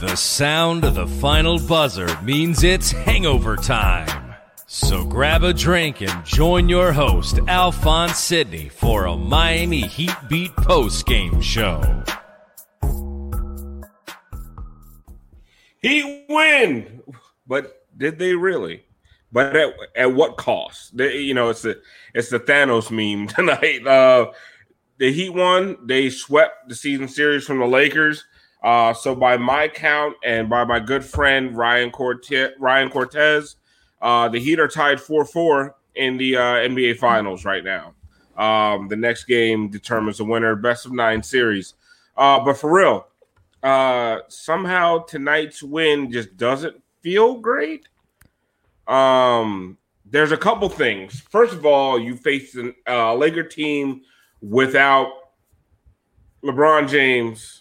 The sound of the final buzzer means it's hangover time. So grab a drink and join your host, Alphonse Sidney, for a Miami Heat Beat post game show. Heat win, but did they really? But at, at what cost? They, you know, it's the it's the Thanos meme tonight. Uh, the Heat won. They swept the season series from the Lakers. Uh, so by my count and by my good friend Ryan Cortez, Ryan Cortez, uh, the Heat are tied four four in the uh, NBA Finals right now. Um, the next game determines the winner, best of nine series. Uh, but for real, uh, somehow tonight's win just doesn't feel great. Um, there's a couple things. First of all, you faced a uh, Laker team without LeBron James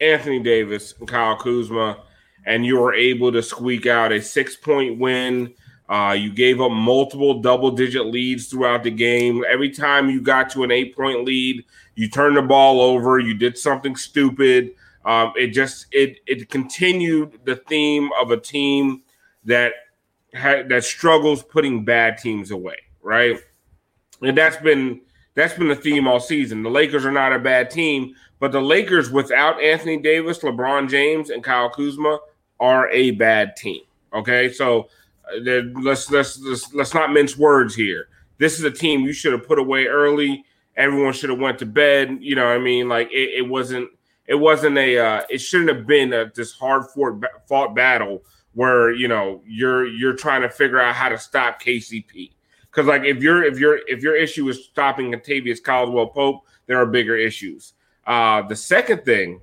Anthony Davis and Kyle Kuzma, and you were able to squeak out a six point win. Uh, you gave up multiple double digit leads throughout the game. Every time you got to an eight point lead, you turned the ball over. You did something stupid. Um, it just it it continued the theme of a team that had that struggles putting bad teams away, right? And that's been that's been the theme all season. The Lakers are not a bad team, but the Lakers, without Anthony Davis, LeBron James, and Kyle Kuzma, are a bad team. Okay, so uh, let's, let's let's let's not mince words here. This is a team you should have put away early. Everyone should have went to bed. You know, what I mean, like it, it wasn't it wasn't a uh, it shouldn't have been a, this hard fought, fought battle where you know you're you're trying to figure out how to stop KCP. Because like if your if your if your issue is stopping Kentavious Caldwell Pope, there are bigger issues. Uh, the second thing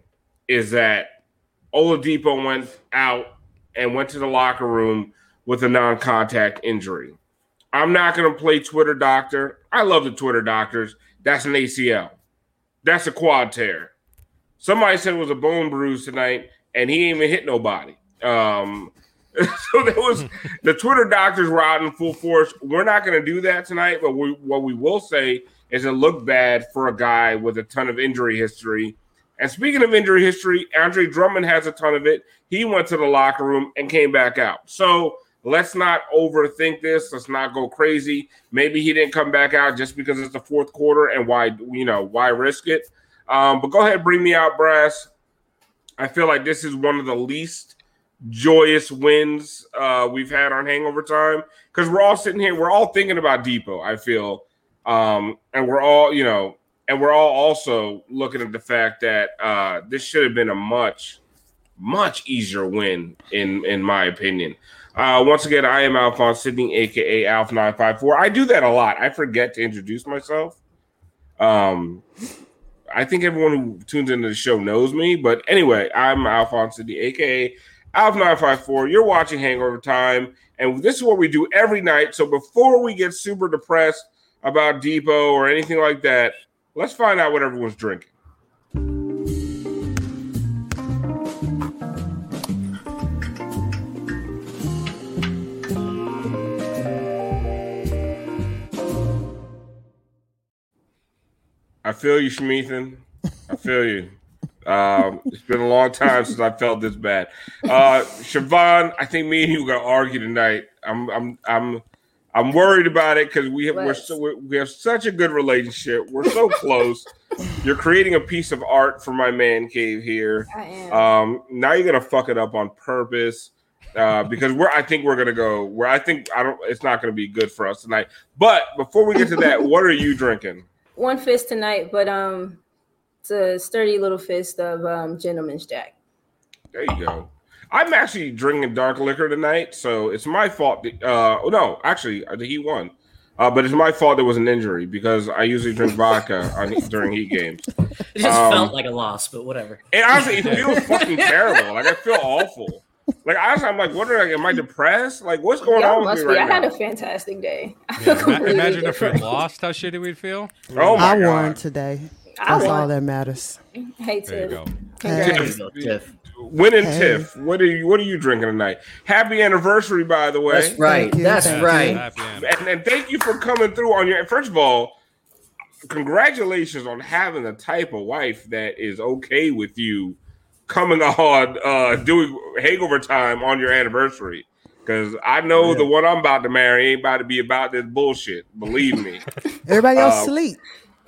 is that Oladipo went out and went to the locker room with a non-contact injury. I'm not going to play Twitter doctor. I love the Twitter doctors. That's an ACL. That's a quad tear. Somebody said it was a bone bruise tonight, and he didn't even hit nobody. Um, so there was the Twitter doctors were out in full force. We're not going to do that tonight, but we, what we will say is it looked bad for a guy with a ton of injury history. And speaking of injury history, Andre Drummond has a ton of it. He went to the locker room and came back out. So let's not overthink this. Let's not go crazy. Maybe he didn't come back out just because it's the fourth quarter and why you know why risk it. Um, but go ahead, bring me out, brass. I feel like this is one of the least joyous wins uh, we've had on Hangover Time because we're all sitting here, we're all thinking about Dipo. I feel um, and we're all, you know, and we're all also looking at the fact that uh, this should have been a much, much easier win, in in my opinion. Uh, once again, I am Alphonse Sydney, aka Alf954. I do that a lot. I forget to introduce myself. Um, I think everyone who tunes into the show knows me, but anyway, I'm Alphonse Sydney, aka Alf nine five four. You're watching Hangover Time, and this is what we do every night. So before we get super depressed about Dipo or anything like that, let's find out what everyone's drinking. I feel you, Schmeathan. I feel you. Um, it's been a long time since I felt this bad. Uh, Siobhan, I think me and you are gonna argue tonight. I'm, I'm, I'm, I'm worried about it because we have we're so, we're, we have such a good relationship. We're so close. you're creating a piece of art for my man cave here. I am. Um, now you're gonna fuck it up on purpose. Uh, because we're, I think we're gonna go where I think I don't. It's not gonna be good for us tonight. But before we get to that, what are you drinking? One fist tonight, but um, it's a sturdy little fist of um, Gentleman's Jack. There you go. I'm actually drinking dark liquor tonight, so it's my fault. that- Uh, oh, no, actually, uh, he won. Uh, but it's my fault there was an injury because I usually drink vodka on, during heat games. It just Um, felt like a loss, but whatever. And honestly, it feels fucking terrible. Like I feel awful. Like honestly, I'm like, what are I? Am I depressed? Like what's going Y'all on with me be. right I had now? a fantastic day. Yeah, feel ima- completely imagine if we lost, how shitty we'd feel. oh my I god! won today. I That's all that matters. Hey, There you Tiff. There you go, Tiff. Winning Hey. Tiff. What are you? What are you drinking tonight? Happy anniversary, by the way. That's right. That's thank right. And, and thank you for coming through on your. First of all, congratulations on having the type of wife that is okay with you coming on uh doing hangover time on your anniversary. Because I know the one I'm about to marry ain't about to be about this bullshit. Believe me. Everybody else Uh, sleep.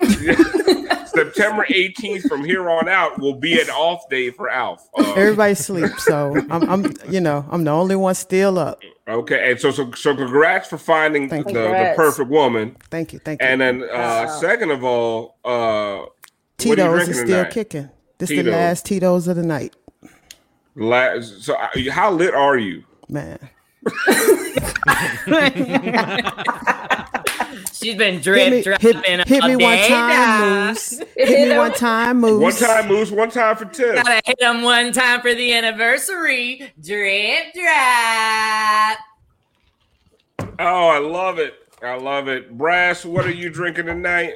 September 18th from here on out will be an off day for Alf. Uh, Everybody sleep. So I'm, I'm, you know, I'm the only one still up. okay, and so so so congrats for finding the, the perfect woman. Thank you. Thank you. And then uh Wow. second of all, uh what are you Tito's is still tonight? kicking. This the last Tito's of the night, Last, so uh, how lit are you? man. She's been Hit drip me, dropping hit, hit me one time, now. moves. Hit me one time, moves. One time moves, one time for Tiff. Gotta hit him one time for the anniversary. Drip drop. Oh, I love it. I love it. Brass, what are you drinking tonight?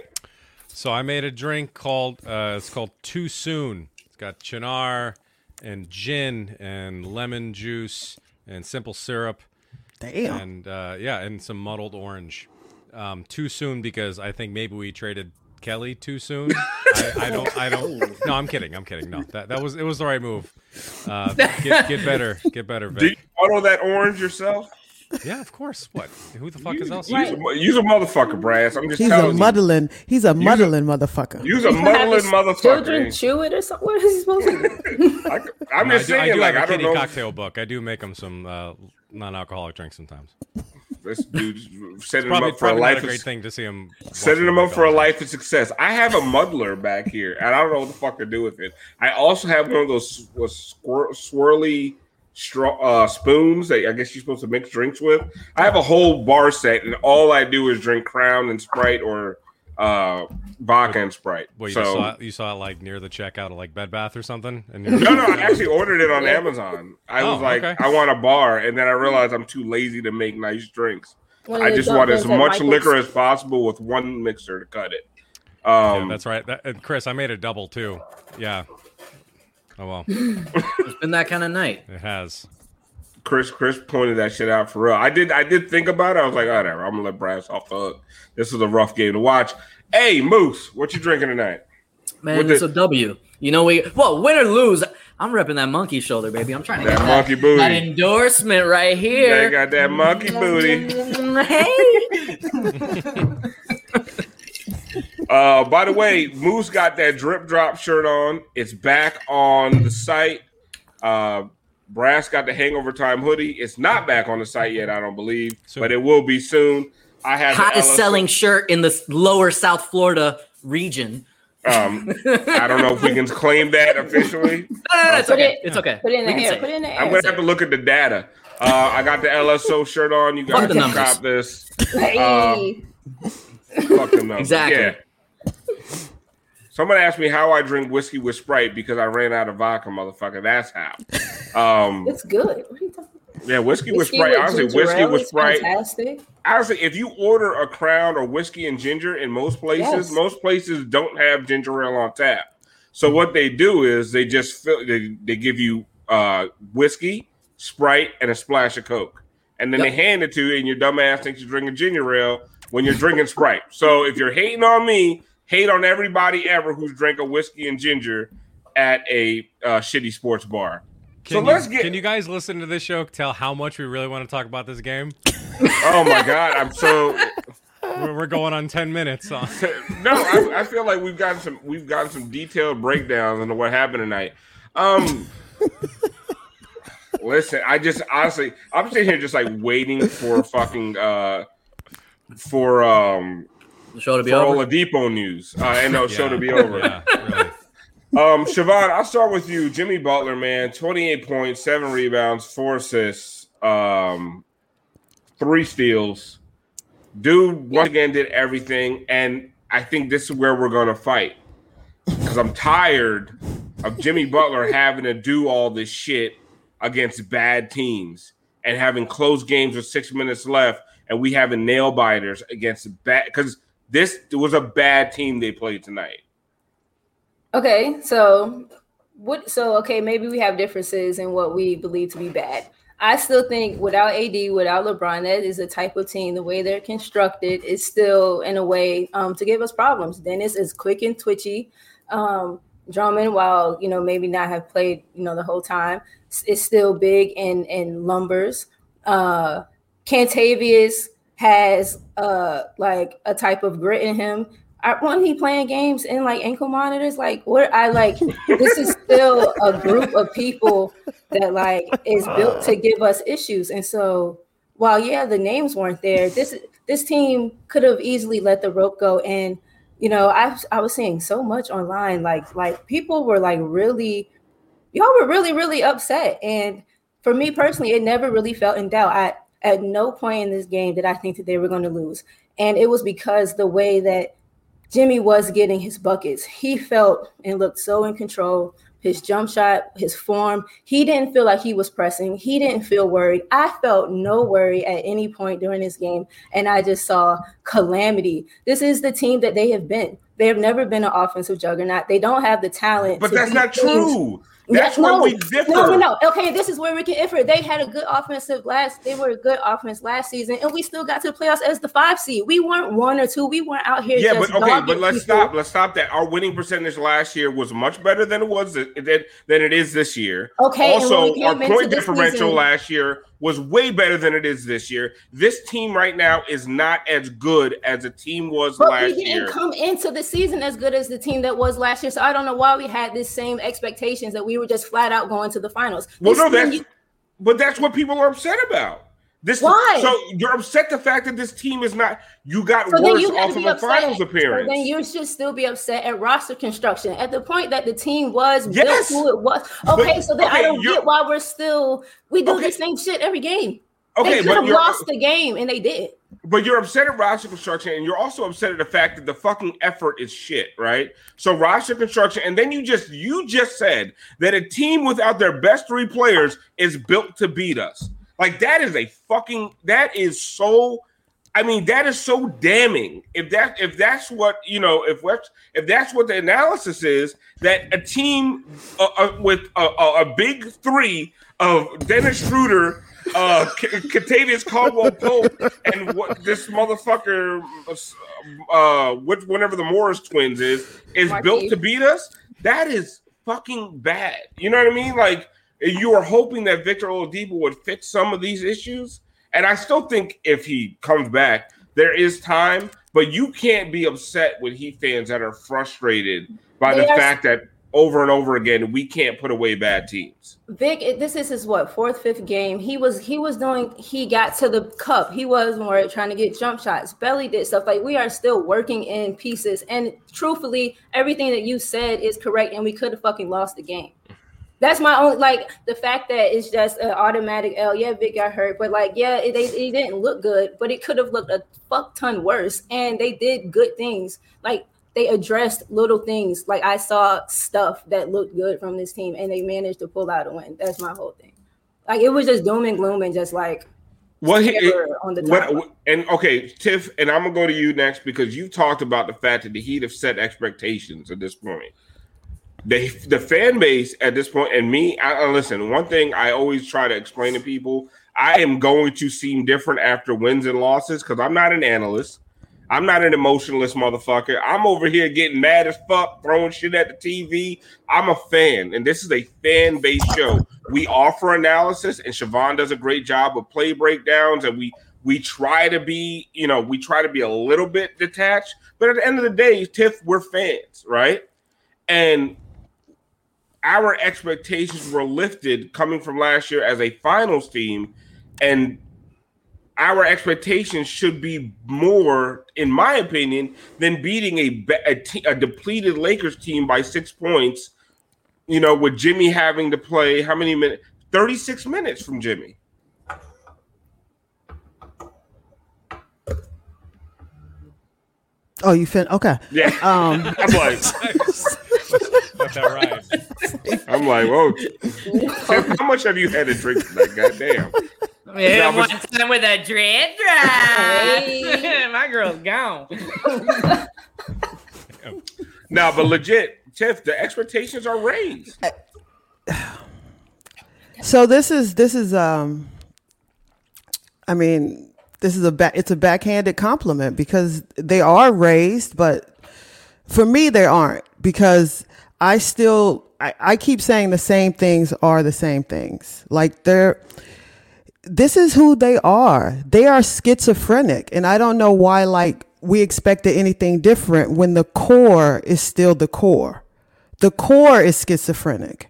So I made a drink called uh, it's called Too Soon. It's got Cynar and gin and lemon juice and simple syrup Damn. and uh, yeah, and some muddled orange. Um, too soon because I think maybe we traded Kelly too soon. I, I don't. I don't. No, I'm kidding. I'm kidding. No, that that was it was the right move. Uh, get get better. Get better, Do you Vic. auto that orange yourself? Yeah, of course. What? Who the fuck is else? Use, a, use a motherfucker, Brass. I'm just He's a telling you. muddling. He's a muddling motherfucker. Use a Have muddling his Children chew it or something. What is he supposed to do? I, I'm No, I just do, I saying, do like, have I a don't kitty know. cocktail book. I do make them some uh, non-alcoholic drinks sometimes. This dude setting him up for a probably life not a of great thing to see him setting him up for a life of success. I have a muddler back here, and I don't know what the fuck to do with it. I also have one of those was swir- swirly straw uh, spoons that I guess you're supposed to mix drinks with. I have a whole bar set, and all I do is drink Crown and Sprite or uh, vodka and Sprite. Well, you so saw it, you saw it like near the checkout of like Bed Bath or something. And you're- no, no, I actually ordered it on Amazon. I was Oh, like, okay. I want a bar, and then I realized I'm too lazy to make nice drinks. One I just want as much Michael's. liquor as possible with one mixer to cut it. Yeah, Um, that's right. That, and Chris, I made a double too. Yeah. Oh well, It's been that kind of night. it has. Chris Chris pointed that shit out for real. I did I did think about it. I was like, whatever, I'm gonna let Brass off the hook. This is a rough game to watch. Hey, Moose, what you drinking tonight? Man, With it's a W. You know, we well, win or lose, I'm repping that monkey shoulder, baby. I'm trying to That get monkey that, booty. that endorsement right here. They got that monkey booty. hey. Uh, by the way, Moose got that drip drop shirt on. It's back on the site. Uh, Brass got the Hangover Time hoodie. It's not back on the site yet, I don't believe, So- but it will be soon. I have Hottest selling shirt in the lower South Florida region. Um, I don't know if we can claim that officially. No, no, no, it's Put okay. It's okay. Put it in We the air. Put it in the I'm gonna have to look at the data. Uh, I got the LSO shirt on. You Fuck guys can cop this. Hey. Um, Fuck them numbers. Exactly. Yeah. Someone asked me how I drink whiskey with Sprite because I ran out of vodka, motherfucker. That's how. Um, It's good. What are you talking yeah, whiskey, with Sprite. with Honestly, whiskey with Sprite. Fantastic. Honestly, if you order a crown or whiskey and ginger in most places, Yes. most places don't have ginger ale on tap. So what they do is they just fill, they, they give you uh, whiskey, Sprite, and a splash of Coke, and then they hand it to you, and your dumb ass thinks you're drinking ginger ale when you're drinking Sprite. So if you're hating on me, hate on everybody ever who's drank a whiskey and ginger at a uh, shitty sports bar. Can, so you, let's get. can you guys listen to this show? Tell how much we really want to talk about this game. oh my god, I'm so. We're, going on ten minutes. On. no, I, I feel like we've gotten some we've gotten some detailed breakdowns into what happened tonight. Um listen, I just honestly I'm sitting here just like waiting for fucking uh for um the show to be for over. Oladipo news. Uh and no show Yeah, to be over. yeah, really. Um Siobhan, I'll start with you. Jimmy Butler, man, 28 points, seven rebounds, four assists, um three steals. Dude once again did everything, and I think this is where we're gonna fight. Because I'm tired of Jimmy Butler having to do all this shit against bad teams and having close games with six minutes left, and we having nail biters against bad because this was a bad team they played tonight. Okay, so what? So okay, maybe we have differences in what we believe to be bad. I still think without AD, without LeBron, that is a type of team. The way they're constructed is still in a way um, to give us problems. Dennis is quick and twitchy. Um, Drummond, while you know maybe not have played you know the whole time, is still big and and lumbers. Uh, Kentavious has uh like a type of grit in him. I, when he playing games in like ankle monitors, like what I like, this is still a group of people that like is built to give us issues. And so while yeah, the names weren't there, this this team could have easily let the rope go. And you know, I I was seeing so much online, like like people were like really, y'all were really really upset. And for me personally, it never really felt in doubt. I at no point in this game did I think that they were going to lose, and it was because the way that Jimmy was getting his buckets. He felt and looked so in control. His jump shot, his form, he didn't feel like he was pressing. He didn't feel worried. I felt no worry at any point during this game. And I just saw calamity. This is the team that they have been. They have never been an offensive juggernaut. They don't have the talent. But that's not teams. true. That's Yeah, where no, we differ. No, no, no. Okay, this is where we can differ. They had a good offensive last. They were a good offense last season, and we still got to the playoffs as the five seed. We weren't one or two. We weren't out here. Yeah, but okay, but let's people. stop. Let's stop that. Our winning percentage last year was much better than it was than, than it is this year. Okay, Also, our point differential season- last year was way better than it is this year. This team right now is not as good as the team was But last year. we didn't year. come into the season as good as the team that was last year. So I don't know why we had this same expectations that we were just flat out going to the finals. well, This no, that's but that's what people are upset about. This Why? So you're upset the fact that this team is not. You got So worse you off of a finals So then you should still be upset at roster construction at the point that the team was Yes. built who it was. Okay, But- so then I don't get why we're still we do Okay. the same shit every game. Okay, they could have lost the game and they did. But you're upset at roster construction, and you're also upset at the fact that the fucking effort is shit, right? So roster construction, and then you just you just said that a team without their best three players is built to beat us. Like that is a fucking that is so. I mean, that is so damning. If that if that's what you know, if what if that's what the analysis is, that a team uh, uh, with a, a, a big three of Dennis Schroeder, uh, Kentavious Caldwell Pope, and what this motherfucker, uh, which whenever the Morris twins is, is Markieff. built to beat us. That is fucking bad. You know what I mean? Like you are hoping that Victor Oladipo would fix some of these issues, and I still think if he comes back, there is time. But you can't be upset with Heat fans that are frustrated by the are- fact that over and over again we can't put away bad teams. Vic, this is his what fourth, fifth game. He was he was doing. He got to the cup. He was more trying to get jump shots. Belly did stuff like we are still working in pieces. And truthfully, everything that you said is correct. And we could have fucking lost the game. That's my only like the fact that it's just an automatic L. Yeah, Vic got hurt, but like yeah, it, they it didn't look good, but it could have looked a fuck ton worse. And they did good things. Like they addressed little things. Like I saw stuff that looked good from this team, and they managed to pull out a win. That's my whole thing. Like it was just doom and gloom, and just like What he on the what, what- and okay, Tiff, and I'm gonna go to you next because you talked about the fact that the Heat have set expectations at this point. The the fan base at this point, and me, I, listen. One thing I always try to explain to people: I am going to seem different after wins and losses because I'm not an analyst. I'm not an emotionless motherfucker. I'm over here getting mad as fuck, throwing shit at the TV. I'm a fan, and this is a fan based show. We offer analysis, and Siobhan does a great job of play breakdowns, and we we try to be, you know, we try to be a little bit detached. But at the end of the day, Tiff, we're fans, right? And our expectations were lifted coming from last year as a finals team, and our expectations should be more, in my opinion, than beating a, a, te- a depleted Lakers team by six points. You know, with Jimmy having to play how many minutes? Thirty-six minutes from Jimmy. Oh, you fin okay. Yeah, Um, I'm like, Got that right. I'm like, whoa. Tiff, how much have you had to drink tonight? Goddamn. Yeah, Now, one but- time with a dread drop. My girl's gone. Now, but legit, Tiff, the expectations are raised. So this is this is um I mean, this is a back it's a backhanded compliment because they are raised, but for me they aren't because I still I, I keep saying the same things are the same things. Like they're this is who they are. They are schizophrenic. And I don't know why like we expected anything different when the core is still the core. The core is schizophrenic.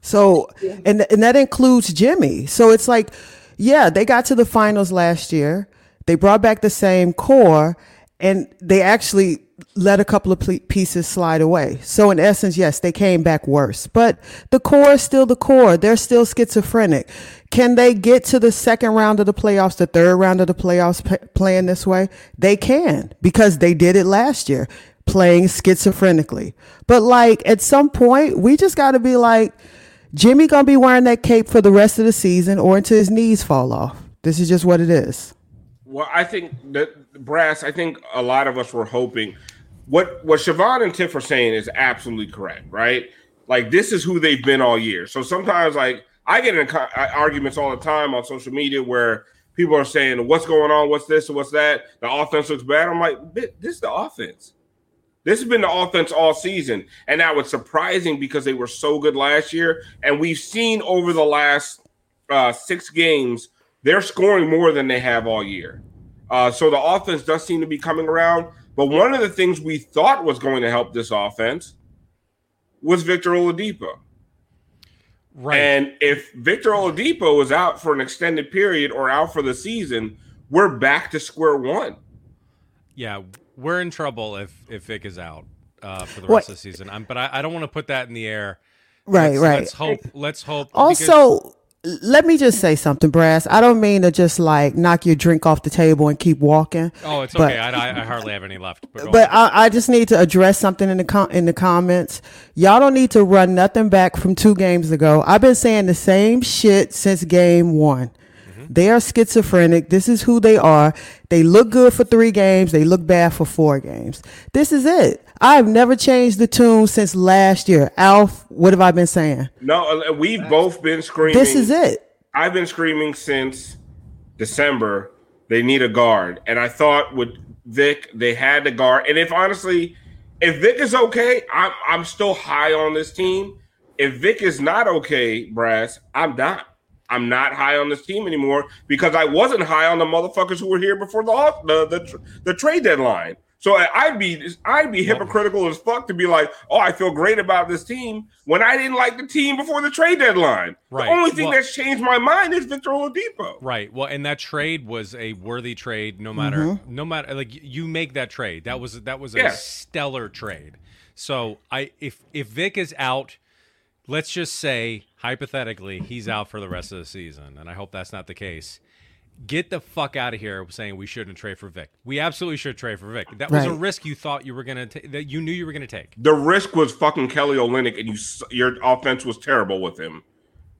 So, and and that includes Jimmy. So it's like, yeah, they got to the finals last year. They brought back the same core, and they actually let a couple of pieces slide away. So in essence, yes, they came back worse, but the core is still the core. They're still schizophrenic. Can they get to the second round of the playoffs, the third round of the playoffs, p- playing this way? They can because they did it last year, playing schizophrenically. But like at some point, we just got to be like. Jimmy gonna be wearing that cape for the rest of the season or until his knees fall off. This is just what it is. Well, I think that brass. I think a lot of us were hoping what what Siobhan and Tiff are saying is absolutely correct, right? Like this is who they've been all year. So sometimes, like I get in arguments all the time on social media where people are saying, "What's going on? What's this? What's that?" The offense looks bad. I'm like, "This is the offense." This has been the offense all season, and now it's surprising because they were so good last year, and we've seen over the last uh, six games they're scoring more than they have all year. Uh, so the offense does seem to be coming around. But one of the things we thought was going to help this offense was Victor Oladipo. Right. And if Victor Oladipo is out for an extended period or out for the season, we're back to square one. Yeah, we're in trouble if if Vic is out uh, for the What- rest of the season. Um, but I, I don't want to put that in the air. Right, let's, right. Let's hope. Let's hope. because- Also, let me just say something, Brass. I don't mean to just like knock your drink off the table and keep walking. oh, it's but- okay. I, I, hardly have any left. But, But. I, I just need to address something in the com- in the comments. Y'all don't need to run nothing back from two games ago. I've been saying the same shit since game one. Mm-hmm. They are schizophrenic. This is who they are. They look good for three games. They look bad for four games. This is it. I've never changed the tune since last year. Alf, what have I been saying? No, uh, we've both been screaming. This is it. I've been screaming since December. They need a guard, and I thought with Vic they had the guard. And if honestly, if Vic is okay, I'm I'm still high on this team. If Vic is not okay, Brass, I'm not. I'm not high on this team anymore because I wasn't high on the motherfuckers who were here before the off- the the, the trade deadline. So I- I'd be I'd be hypocritical as fuck to be like, oh, I feel great about this team when I didn't like the team before the trade deadline. Right. The only thing Well- that's changed my mind is Victor Oladipo. Right. Well, and that trade was a worthy trade. No matter, Mm-hmm. no matter, like you make that trade. That was that was a Yes. stellar trade. So I, if if Vic is out, let's just say hypothetically he's out for the rest of the season, and I hope that's not the case. Get the fuck out of here saying we shouldn't trade for Vic. We absolutely should trade for Vic. That was a risk you thought you were gonna take. That you knew you were gonna take. The risk was fucking Kelly Olynyk, and you your offense was terrible with him.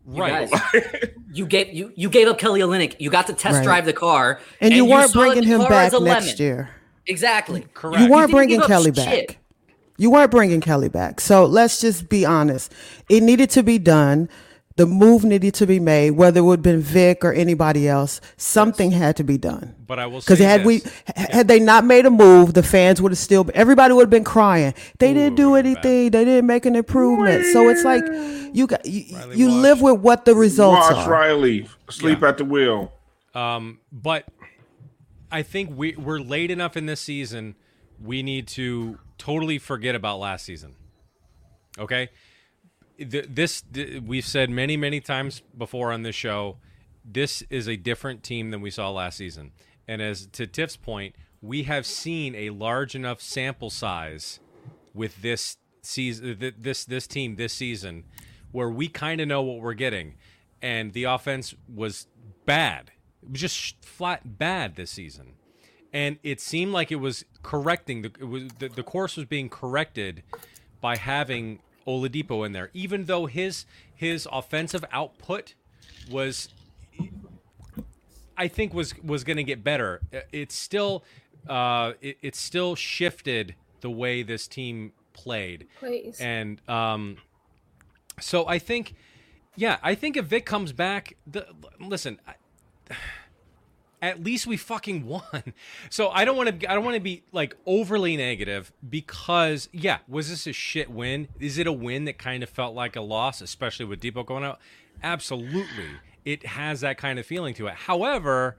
You guys, you gave you you gave up Kelly Olynyk. You got to test Right. drive the car, And you weren't saw the bringing him back next lemon. year. Exactly. Correct. You weren't didn't bringing Kelly shit. back. You weren't bringing Kelly back. So let's just be honest. It needed to be done. The move needed to be made, whether it would have been Vic or anybody else. Something had to be done. But I will Because say had we this. had they not made a move, the fans would have still. Everybody would have been crying. They didn't do anything. They didn't make an improvement. So it's like you got you, you live with what the results Watch are. Riley sleep at the wheel. Um, but I think we we're late enough in this season. We need to totally forget about last season. Okay, Th- this th- we've said many many times before on this show. This is a different team than we saw last season, and as to Tiff's point, we have seen a large enough sample size with this season, th- this this team this season, where we kind of know what we're getting, and the offense was bad. It was just flat bad this season, and it seemed like it was correcting the it was the, the course was being corrected by having Oladipo in there, even though his his offensive output was I think was was going to get better. It's still uh, it, it's still shifted the way this team played, Plays. and um, so I think, yeah, I think if Vic comes back, the, listen. I, at least we fucking won. So I don't want to I don't want to be like overly negative because yeah, was this a shit win? Is it a win that kind of felt like a loss, especially with Dipo going out? Absolutely. It has that kind of feeling to it. However,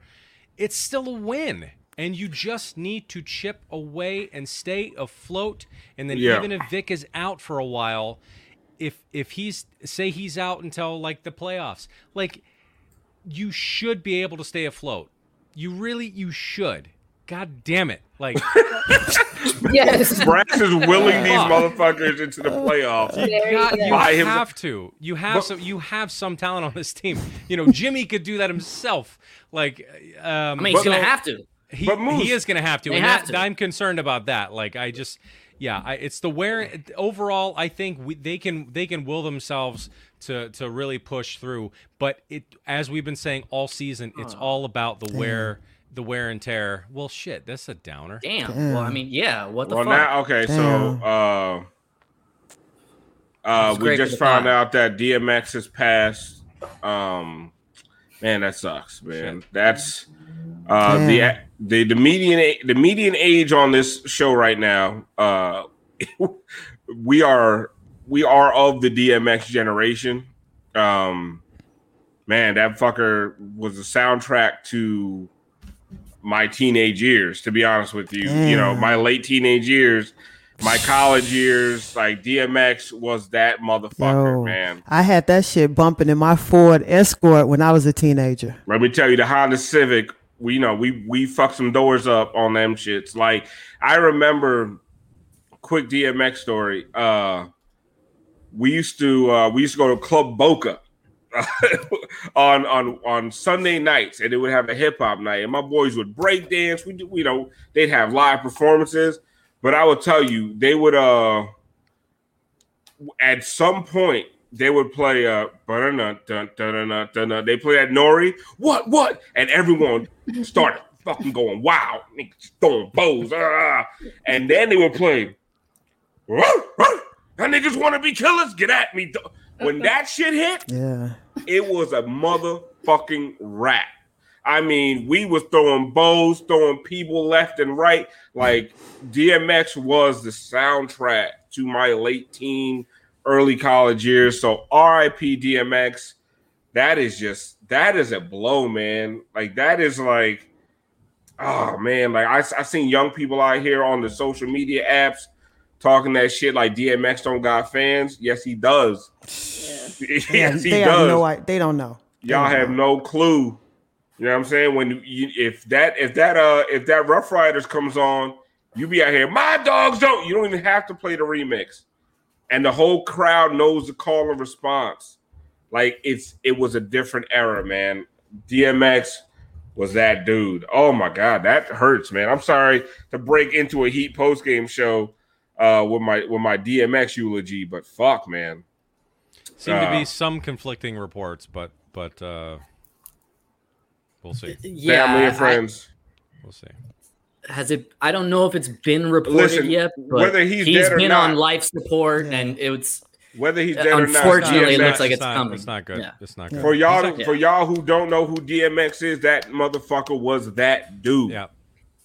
it's still a win. And you just need to chip away and stay afloat. And then Yeah. even if Vic is out for a while, if if he's say he's out until like the playoffs, like you should be able to stay afloat. You really you should. God damn it. Like Yes. Brass is willing these Fuck. motherfuckers into the playoffs. There you God, go. you By him- have to. You have But- some. You have some talent on this team. You know, Jimmy could do that himself. Like, um, I mean, he's But- gonna have to. he, but Moose- he is going to have to. They and have that, to. I'm concerned about that. Like, I just, yeah, I, it's the wear. Overall, I think we, they can they can will themselves to to really push through. But it, as we've been saying all season, it's all about the wear, the wear and tear. Well, shit, that's a downer. Damn. Well, I mean, yeah. What the Well, fuck? now okay, so uh, uh, we just found out that DMX has passed. Um, man, that sucks, man. That's uh, the the the median the median age on this show right now. Uh, we are we are of the DMX generation. Um, man, that fucker was the soundtrack to my teenage years. To be honest with you, you know, my late teenage years, my college years, like DMX was that motherfucker, Yo, man. I had that shit bumping in my Ford Escort when I was a teenager. Let me tell you, the Honda Civic, we you know we we fucked some doors up on them shits. Like I remember, quick DMX story. Uh, we used to uh, we used to go to Club Boca on on on Sunday nights, and they would have a hip hop night, and my boys would break dance. We do, you know they'd have live performances, but I would tell you they would uh at some point they would play uh dun, dun, dun, dun, they play that Nori what what and everyone started fucking going wow niggas throwing bows ah. and then they would play "Ruh, ruh, that niggas want to be killers get at me when that shit hit Yeah. it was a motherfucking rap. I mean, we was throwing bows, throwing people left and right. Like DMX was the soundtrack to my late teen, early college years. So RIP DMX. That is just that is a blow, man. Like that is like, oh man. Like I I seen young people out here on the social media apps talking that shit like DMX don't got fans. Yes, he does. They, yes, he they does. no i- they don't know. They Y'all don't have know. no clue. You know what I'm saying? When you if that if that uh if that Ruff Ryders comes on, you be out here. My dogs don't. You don't even have to play the remix, and the whole crowd knows the call and response. Like it's it was a different era, man. DMX was that dude. Oh my god, that hurts, man. I'm sorry to break into a Heat post game show uh, with my with my DMX eulogy, but fuck, man. Seem to Uh, be some conflicting reports, but but uh, we'll see. Yeah, family and I- friends. We'll see. Has it? I don't know if it's been reported Listen, yet. But whether he's dead or been not- on life support, and it's Whether he's uh, dead or not, unfortunately, it DMX looks like it's, not, coming. It's not good. Yeah. It's not good. For y'all, He's not- for y'all who don't know who DMX is, that motherfucker was that dude. Yeah.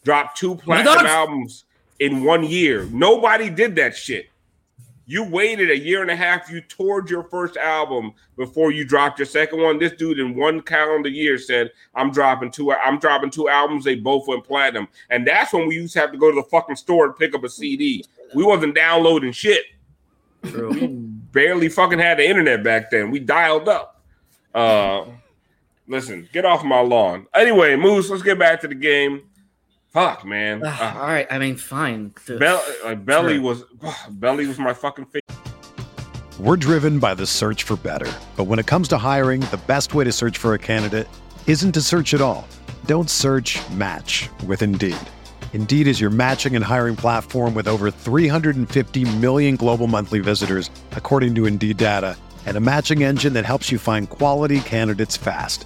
Dropped two platinum albums in one year. Nobody did that shit. You waited a year and a half. You toured your first album before you dropped your second one. This dude in one calendar year said, "I'm dropping two. I'm dropping two albums. They both went platinum." And that's when we used to have to go to the fucking store and pick up a CD. We wasn't downloading shit. True. barely fucking had the internet back then. We dialed up. Uh, listen, get off my lawn. Anyway, Moose, let's get back to the game. Fuck, man. All Uh, right, I mean, fine. Bell, uh, Belly Sure. was Belly was my fucking favorite. We're driven by the search for better. But when it comes to hiring, the best way to search for a candidate isn't to search at all. Don't search match with Indeed. Indeed is your matching and hiring platform with over 350 million global monthly visitors, according to Indeed data, and a matching engine that helps you find quality candidates fast.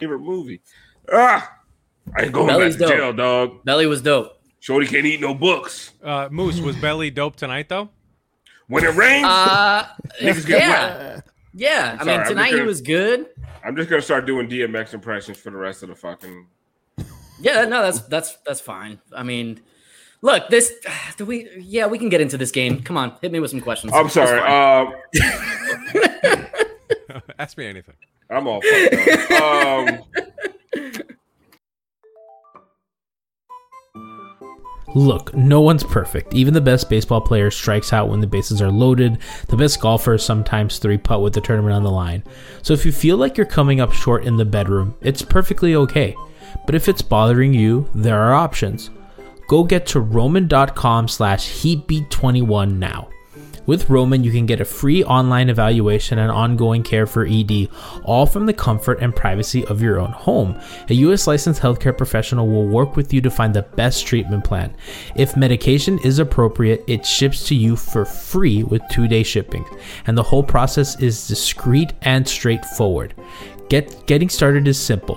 Favorite movie. Ah, I ain't going Belly's back to dope. jail, dog. Belly was dope. Shorty can't eat no books. Uh, Moose was Belly dope tonight though. When it rains, Uh, niggas get yeah, wet. yeah. I Sorry, mean, I'm tonight he gonna- was good. I'm just gonna start doing DMX impressions for the rest of the fucking. Yeah, no, that's that's that's fine. I mean, look, this do we? Yeah, we can get into this game. Come on, hit me with some questions. I'm sorry. fine. Um, Ask me anything. I'm all fucked up. Um, Look, no one's perfect. Even the best baseball player strikes out when the bases are loaded. The best golfers sometimes three putt with the tournament on the line. So if you feel like you're coming up short in the bedroom, it's perfectly okay. But if it's bothering you, there are options. Go get to roman.com slash heatbeat21 now. With Roman, you can get a free online evaluation and ongoing care for ED, all from the comfort and privacy of your own home. A US licensed healthcare professional will work with you to find the best treatment plan. If medication is appropriate, it ships to you for free with two day shipping, and the whole process is discreet and straightforward. Get getting started is simple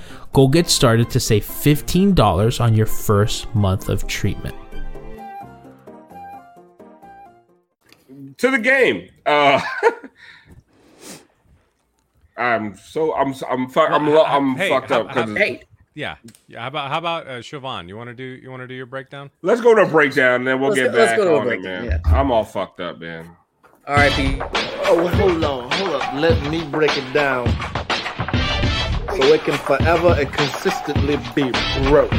Go get started to save $15 on your first month of treatment. to the game. Uh, I'm so I'm I'm fu- I'm lo- I'm Hey, fucked how- up how- because Hey, Yeah. yeah. How about how about uh, Siobhan? You want to do you want to do your breakdown? let's go to a breakdown and then we'll Let's get go- let's back go to a on it, breakdown, man. I'm all fucked up, man. R.I.P. Oh, hold on, hold up. Let me break it down so it can forever and consistently be broke.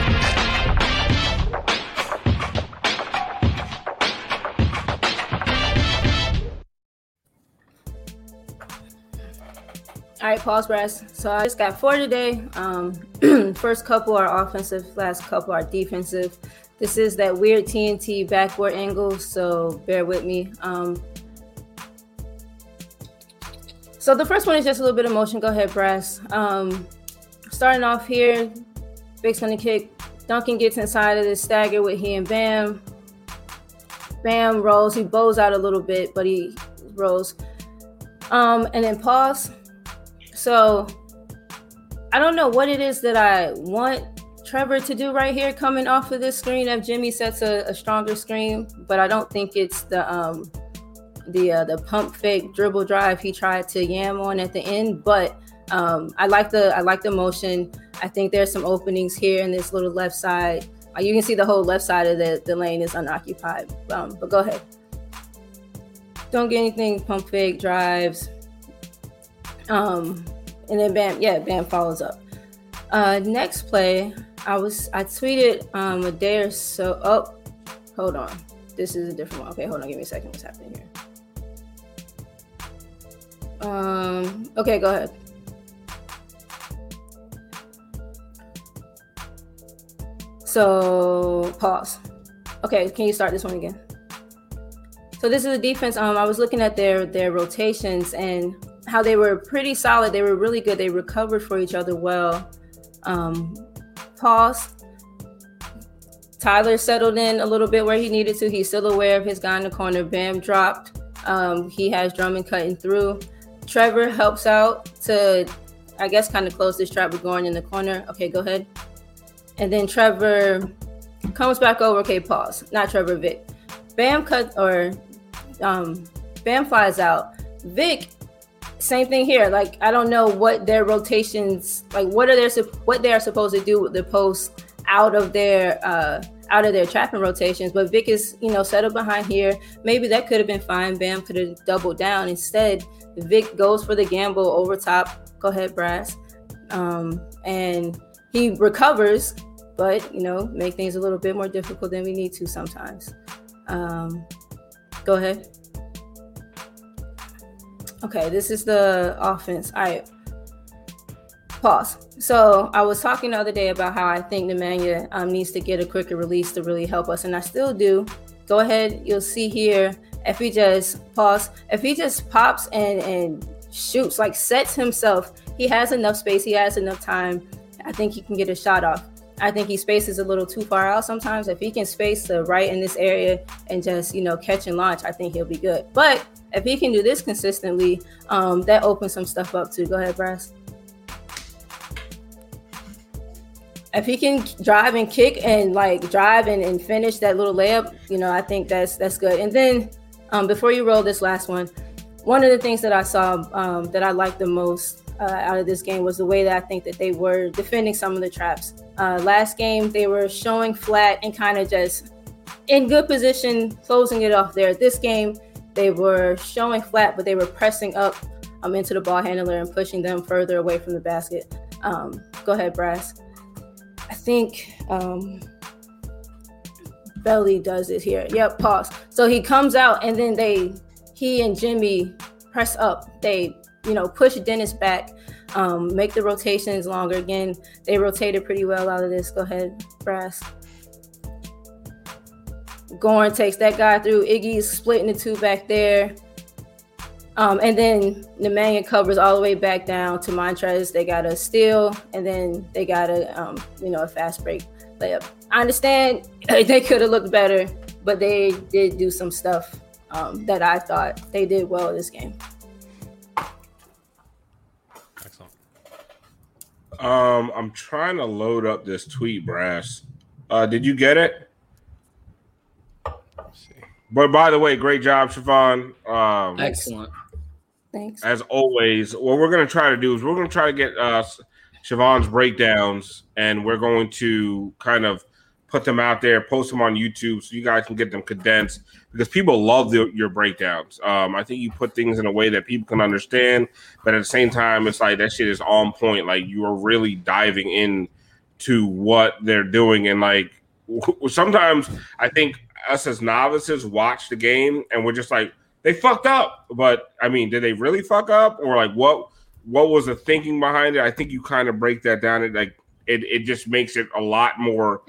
All right, pause, Brass. So I just got four today. Um, first couple are offensive, last couple are defensive. This is that weird TNT backboard angle, so bear with me. Um, so the first one is just a little bit of motion. Go ahead, Brass. Um, starting off here, Vic's gonna kick. Duncan gets inside of this stagger with he and Bam. Bam rolls. He bows out a little bit, but he rolls. Um, and then pause. So I don't know what it is that I want Trevor to do right here, coming off of this screen. If Jimmy sets a, a stronger screen, but I don't think it's the um the uh, the pump fake dribble drive he tried to yam on at the end. But um, I like the I like the motion. I think there's some openings here in this little left side. Uh, you can see the whole left side of the, the lane is unoccupied. Um, but go ahead. Don't get anything pump fake drives. Um, and then Bam, yeah, Bam follows up. Uh, next play, I was I tweeted um, a day or so. Oh, hold on. This is a different one. Okay, hold on. Give me a second. What's happening here? Um. Okay, go ahead. So pause. Okay, can you start this one again? So this is a defense. Um, I was looking at their their rotations and how they were pretty solid. They were really good. They recovered for each other well. Um, pause. Tyler settled in a little bit where he needed to. He's still aware of his guy in the corner. Bam dropped. Um, he has Drummond cutting through. Trevor helps out to, I guess, kind of close this trap We're going in the corner. Okay, go ahead. And then Trevor comes back over. Okay, pause. Not Trevor, Vic. Bam cut or um, Bam flies out. Vic, same thing here. Like I don't know what their rotations, like what are their what they are supposed to do with the post out of their uh, out of their trapping rotations. But Vic is you know settled behind here. Maybe that could have been fine. Bam could have doubled down. Instead, Vic goes for the gamble over top. Go ahead, Brass. Um, and he recovers, but you know, make things a little bit more difficult than we need to sometimes. Um, go ahead. Okay, this is the offense. All right. Pause. So I was talking the other day about how I think Nemanja um, needs to get a quicker release to really help us, and I still do. Go ahead. You'll see here if he just pause, if he just pops and and shoots, like sets himself, he has enough space, he has enough time. I think he can get a shot off. I think he spaces a little too far out sometimes. If he can space the right in this area and just you know catch and launch, I think he'll be good. But if he can do this consistently, um, that opens some stuff up too. Go ahead, Brass. If he can drive and kick and like drive and, and finish that little layup, you know, I think that's that's good. And then um, before you roll this last one, one of the things that I saw um, that I liked the most uh, out of this game was the way that I think that they were defending some of the traps. Uh, last game, they were showing flat and kind of just in good position, closing it off there. This game, they were showing flat, but they were pressing up um, into the ball handler and pushing them further away from the basket. Um, go ahead, Brass. Think um, Belly does it here. Yep, pause. So he comes out and then they, he and Jimmy press up. They, you know, push Dennis back, um, make the rotations longer. Again, they rotated pretty well out of this. Go ahead, Brass. Goran takes that guy through. Iggy's splitting the two back there. Um, and then Nemanja covers all the way back down to Montrez. They got a steal, and then they got a um, you know a fast break layup. I understand they could have looked better, but they did do some stuff um, that I thought they did well in this game. Excellent. Um, I'm trying to load up this tweet, Brass. Uh, did you get it? But by the way, great job, Siobhan. Um, Excellent. Thanks. As always, what we're going to try to do is we're going to try to get uh, Siobhan's breakdowns, and we're going to kind of put them out there, post them on YouTube, so you guys can get them condensed because people love the, your breakdowns. Um, I think you put things in a way that people can understand, but at the same time, it's like that shit is on point. Like you are really diving in to what they're doing, and like sometimes I think us as novices watch the game and we're just like they fucked up. But I mean, did they really fuck up, or like what? What was the thinking behind it? I think you kind of break that down. It like it, it just makes it a lot more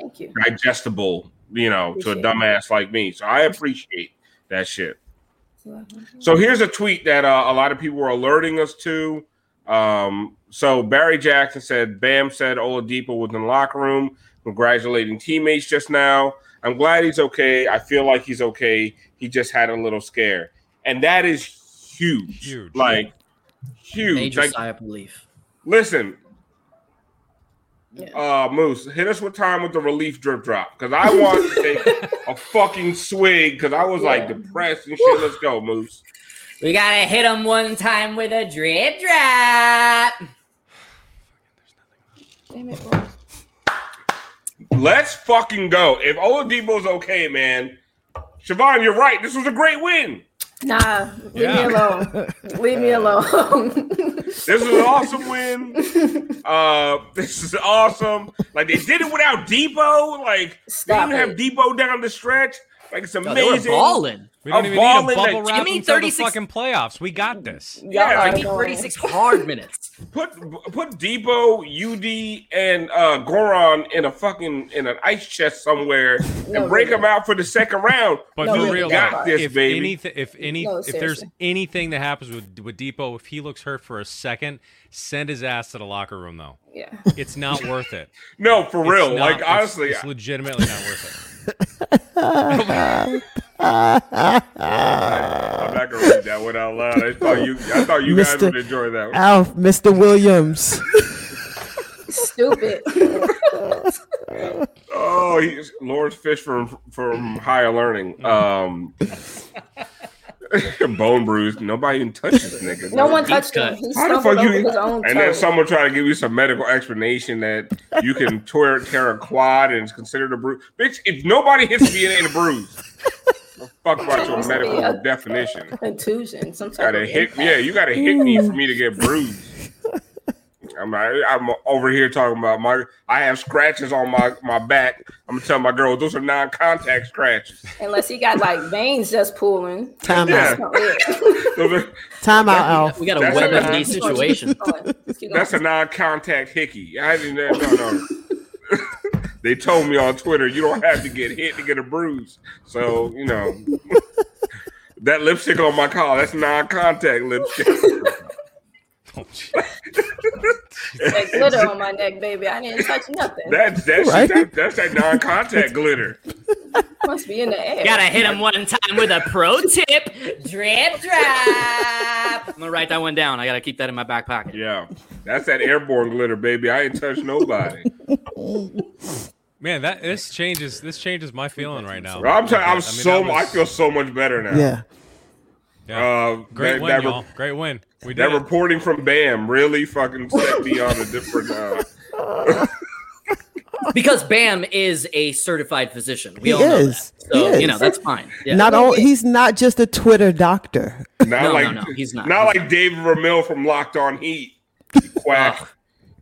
digestible, you know, to a dumbass like me. So I appreciate that shit. So here's a tweet that uh, a lot of people were alerting us to. Um, so Barry Jackson said, Bam said Oladipo was in the locker room, congratulating teammates just now. I'm glad he's okay. I feel like he's okay. He just had a little scare. And that is huge. Huge. Like, huge. Major Like, sigh of relief. listen, uh, Moose, hit us with time with the relief drip drop because I want to take a fucking swig because I was like depressed and shit. Let's go, Moose. We gotta hit him one time with a drip drop. Damn it, bro. Let's fucking go. If Oladipo's okay, man, Siobhan, you're right. This was a great win. Nah, leave Yeah. me alone. leave me alone. This is an awesome win. Uh, this is awesome. Like they did it without Dipo. Like Stop they didn't have it. Dipo down the stretch. Like it's amazing. they were amazing. balling. We don't A even ball need a bubble wrap Give me until the 36 fucking playoffs. We got this. Yeah, Give like, me 36 hard minutes. put put Dipo, UD, and uh, Goran in a fucking in an ice chest somewhere No, and break really. them out for the second round. But No, for real, got part. this, if baby. anything, if any, No, if there's anything that happens with with Dipo, if he looks hurt for a second, send his ass to the locker room. Though yeah. it's not worth it. No, for It's real. not- like it's- honestly, it's, legitimately not worth I'm not gonna read that one out loud. I thought you, I thought you guys Mr. would enjoy that. One. Alf, Mr. Williams. Stupid. Oh, he's Lawrence Fish from from Higher Learning. Um, bone bruise. Nobody even touched this nigga. no one touched him. He How the fuck you? his own And then someone try to give you some medical explanation that you can tear, tear a quad and it's considered a bruise. Bitch, if nobody hits me, it ain't a bruise. The fuck about your medical a- definition? contusion. Some type Gotta of hit. impact. Yeah, you gotta hit me for me to get bruised. I'm I'm over here talking about my. I have scratches on my my back. I'm gonna tell my girl those are non-contact scratches. Unless he got like veins just pulling. Time Yeah. out. That's not it. Those are, Time out, Alf. We got a That's wet a knee nice- situation. Keep going. Keep going. that's a non-contact hickey. I didn't. No, no. they told me on Twitter you don't have to get hit to get a bruise. So you know that lipstick on my collar. That's non-contact lipstick. Oh, that glitter on my neck, baby. I didn't touch nothing. That's that's Right. that, that's that non-contact glitter. must be in the air. Gotta hit him one time with a pro tip. Drip drop. I'm gonna write that one down. I gotta keep that in my back pocket. Yeah, that's that airborne glitter, baby. I ain't touched nobody. Man, that this changes this changes my feeling right now. Bro, I'm telling. I I'm mean, so. that I feel so much better now. Yeah. yeah. Uh, great that, win, that, re- y'all. Great win. We that it. reporting from Bam really fucking set me on a different. Uh, Because Bam is a certified physician. We He all know is. that. So, He you know, that's fine. Yeah. Not all, he's not just a Twitter doctor. not No, no, like no, he's not. Not He's like David Ramil from Locked On Heat. Quack.